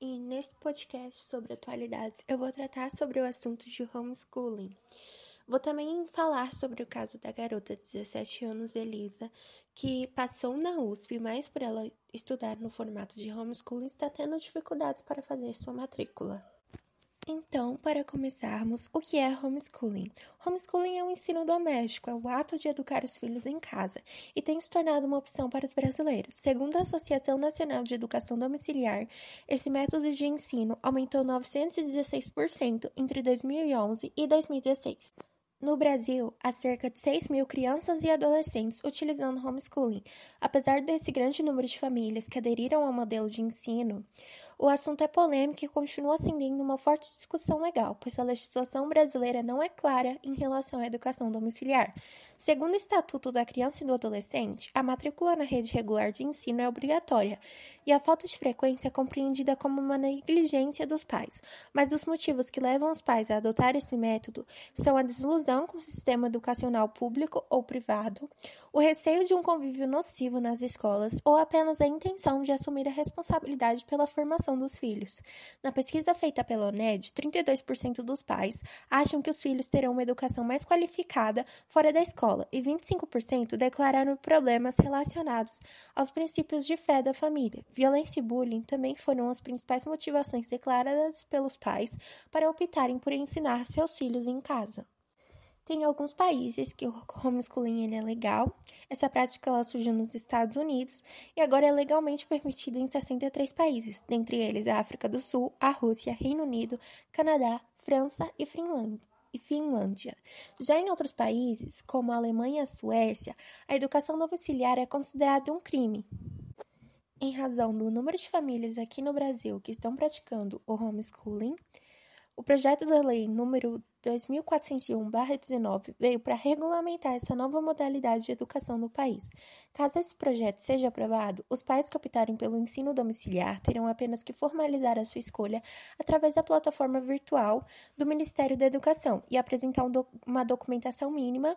e neste podcast sobre atualidades eu vou tratar sobre o assunto de homeschooling. Vou também falar sobre o caso da garota de 17 anos, Elisa, que passou na USP, mas por ela estudar no formato de homeschooling está tendo dificuldades para fazer sua matrícula. Então, para começarmos, o que é homeschooling? Homeschooling é um ensino doméstico, é o ato de educar os filhos em casa e tem se tornado uma opção para os brasileiros. Segundo a Associação Nacional de Educação Domiciliar, esse método de ensino aumentou 916% entre 2011 e 2016. No Brasil, há cerca de 6 mil crianças e adolescentes utilizando homeschooling. Apesar desse grande número de famílias que aderiram ao modelo de ensino, o assunto é polêmico e continua acendendo uma forte discussão legal, pois a legislação brasileira não é clara em relação à educação domiciliar. Segundo o Estatuto da Criança e do Adolescente, a matrícula na rede regular de ensino é obrigatória e a falta de frequência é compreendida como uma negligência dos pais. Mas os motivos que levam os pais a adotar esse método são a desilusão com o sistema educacional público ou privado, o receio de um convívio nocivo nas escolas ou apenas a intenção de assumir a responsabilidade pela formação educação dos filhos. Na pesquisa feita pela ONED, 32% dos pais acham que os filhos terão uma educação mais qualificada fora da escola e 25% declararam problemas relacionados aos princípios de fé da família. Violência e bullying também foram as principais motivações declaradas pelos pais para optarem por ensinar seus filhos em casa. Tem alguns países que o homeschooling é legal. Essa prática ela surgiu nos Estados Unidos e agora é legalmente permitida em 63 países, dentre eles a África do Sul, a Rússia, Reino Unido, Canadá, França e Finlândia e Finlândia. Já em outros países, como a Alemanha e a Suécia, a educação domiciliar é considerada um crime. Em razão do número de famílias aqui no Brasil que estão praticando o homeschooling, o projeto da lei número 2401/19 veio para regulamentar essa nova modalidade de educação no país. Caso esse projeto seja aprovado, os pais que optarem pelo ensino domiciliar terão apenas que formalizar a sua escolha através da plataforma virtual do Ministério da Educação e apresentar um uma documentação mínima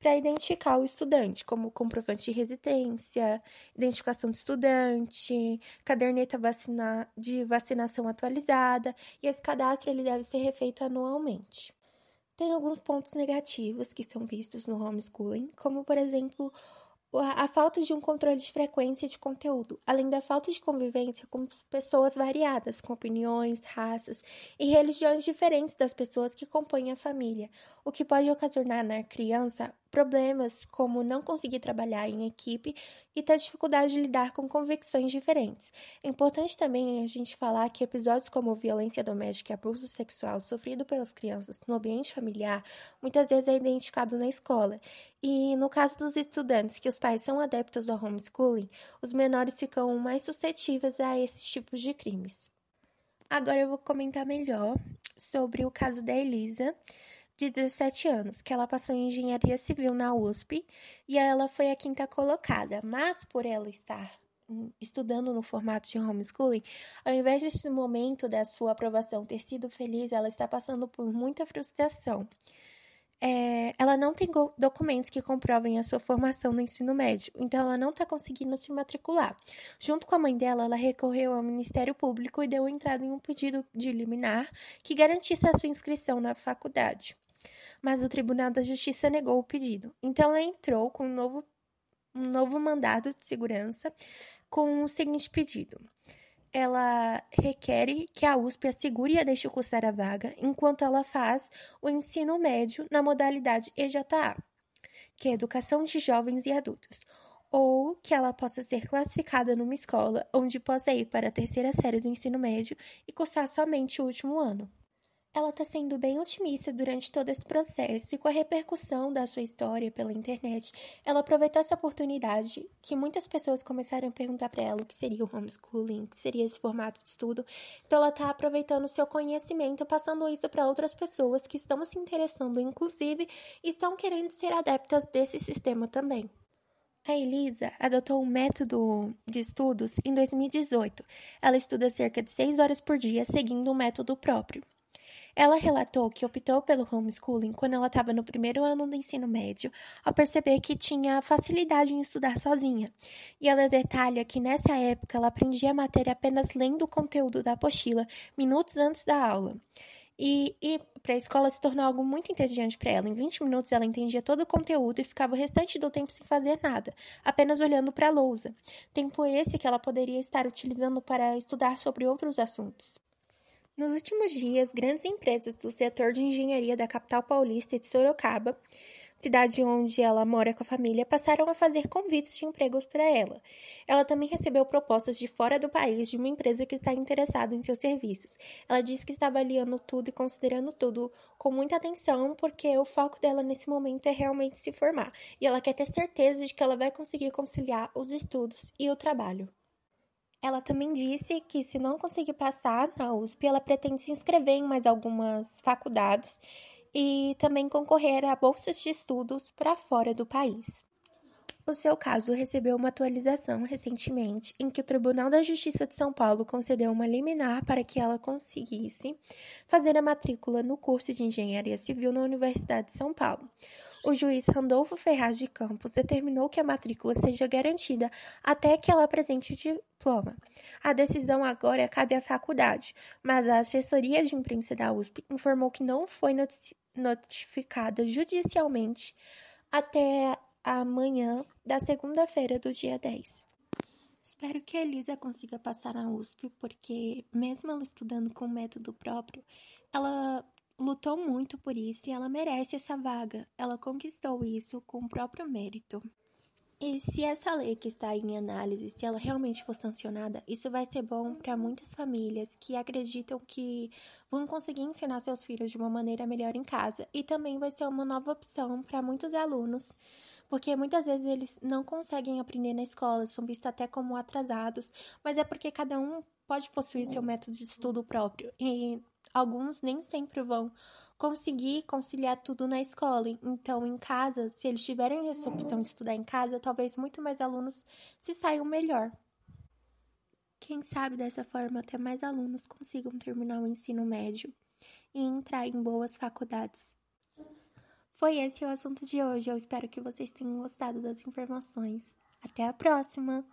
para identificar o estudante, como comprovante de residência, identificação de estudante, caderneta vacina de vacinação atualizada, e esse cadastro ele deve ser refeito anualmente. Tem alguns pontos negativos que são vistos no homeschooling, como por exemplo a falta de um controle de frequência de conteúdo, além da falta de convivência com pessoas variadas, com opiniões, raças e religiões diferentes das pessoas que compõem a família, o que pode ocasionar na criança problemas como não conseguir trabalhar em equipe e ter dificuldade de lidar com convicções diferentes. É importante também a gente falar que episódios como violência doméstica e abuso sexual sofrido pelas crianças no ambiente familiar muitas vezes é identificado na escola. E no caso dos estudantes que os pais são adeptos ao homeschooling, os menores ficam mais suscetíveis a esses tipos de crimes. Agora eu vou comentar melhor sobre o caso da Elisa de 17 anos, que ela passou em engenharia civil na USP e ela foi a quinta colocada, mas por ela estar hum, estudando no formato de homeschooling, ao invés desse momento da sua aprovação ter sido feliz, ela está passando por muita frustração. É, ela não tem documentos que comprovem a sua formação no ensino médio, então ela não está conseguindo se matricular. Junto com a mãe dela, ela recorreu ao Ministério Público e deu entrada em um pedido de liminar que garantisse a sua inscrição na faculdade mas o Tribunal da Justiça negou o pedido. Então ela entrou com um novo, um novo mandado de segurança com o seguinte pedido. Ela requer que a USP assegure e a deixe cursar a vaga enquanto ela faz o ensino médio na modalidade EJA, que é Educação de Jovens e Adultos, ou que ela possa ser classificada numa escola onde possa ir para a terceira série do ensino médio e cursar somente o último ano. Ela está sendo bem otimista durante todo esse processo e com a repercussão da sua história pela internet, ela aproveitou essa oportunidade que muitas pessoas começaram a perguntar para ela o que seria o homeschooling, o que seria esse formato de estudo. Então ela está aproveitando o seu conhecimento, passando isso para outras pessoas que estão se interessando, inclusive estão querendo ser adeptas desse sistema também. A Elisa adotou um método de estudos em 2018. Ela estuda cerca de 6 horas por dia seguindo um método próprio. Ela relatou que optou pelo homeschooling quando ela estava no primeiro ano do ensino médio, ao perceber que tinha facilidade em estudar sozinha. E ela detalha que nessa época ela aprendia a matéria apenas lendo o conteúdo da apostila minutos antes da aula. E ir para a escola se tornou algo muito entediante para ela. Em 20 minutos ela entendia todo o conteúdo e ficava o restante do tempo sem fazer nada, apenas olhando para a lousa. Tempo esse que ela poderia estar utilizando para estudar sobre outros assuntos. Nos últimos dias, grandes empresas do setor de engenharia da capital paulista e de Sorocaba cidade onde ela mora com a família, passaram a fazer convites de empregos para ela. Ela também recebeu propostas de fora do país de uma empresa que está interessada em seus serviços. Ela disse que está avaliando tudo e considerando tudo com muita atenção, porque o foco dela nesse momento é realmente se formar, e ela quer ter certeza de que ela vai conseguir conciliar os estudos e o trabalho. Ela também disse que, se não conseguir passar na USP, ela pretende se inscrever em mais algumas faculdades e também concorrer a bolsas de estudos para fora do país. O seu caso recebeu uma atualização recentemente, em que o Tribunal da Justiça de São Paulo concedeu uma liminar para que ela conseguisse fazer a matrícula no curso de Engenharia Civil na Universidade de São Paulo. O juiz Randolfo Ferraz de Campos determinou que a matrícula seja garantida até que ela apresente o diploma. A decisão agora cabe à faculdade, mas a assessoria de imprensa da USP informou que não foi notificada judicialmente até amanhã da segunda-feira do dia 10. Espero que a Elisa consiga passar na USP, porque, mesmo ela estudando com método próprio, ela lutou muito por isso e ela merece essa vaga. Ela conquistou isso com o próprio mérito. E se essa lei que está em análise, se ela realmente for sancionada, isso vai ser bom para muitas famílias que acreditam que vão conseguir ensinar seus filhos de uma maneira melhor em casa. E também vai ser uma nova opção para muitos alunos porque muitas vezes eles não conseguem aprender na escola, são vistos até como atrasados, mas é porque cada um pode possuir seu método de estudo próprio e alguns nem sempre vão conseguir conciliar tudo na escola. Então, em casa, se eles tiverem essa opção de estudar em casa, talvez muito mais alunos se saiam melhor. Quem sabe dessa forma até mais alunos consigam terminar o ensino médio e entrar em boas faculdades. Foi esse o assunto de hoje. Eu espero que vocês tenham gostado das informações. Até a próxima!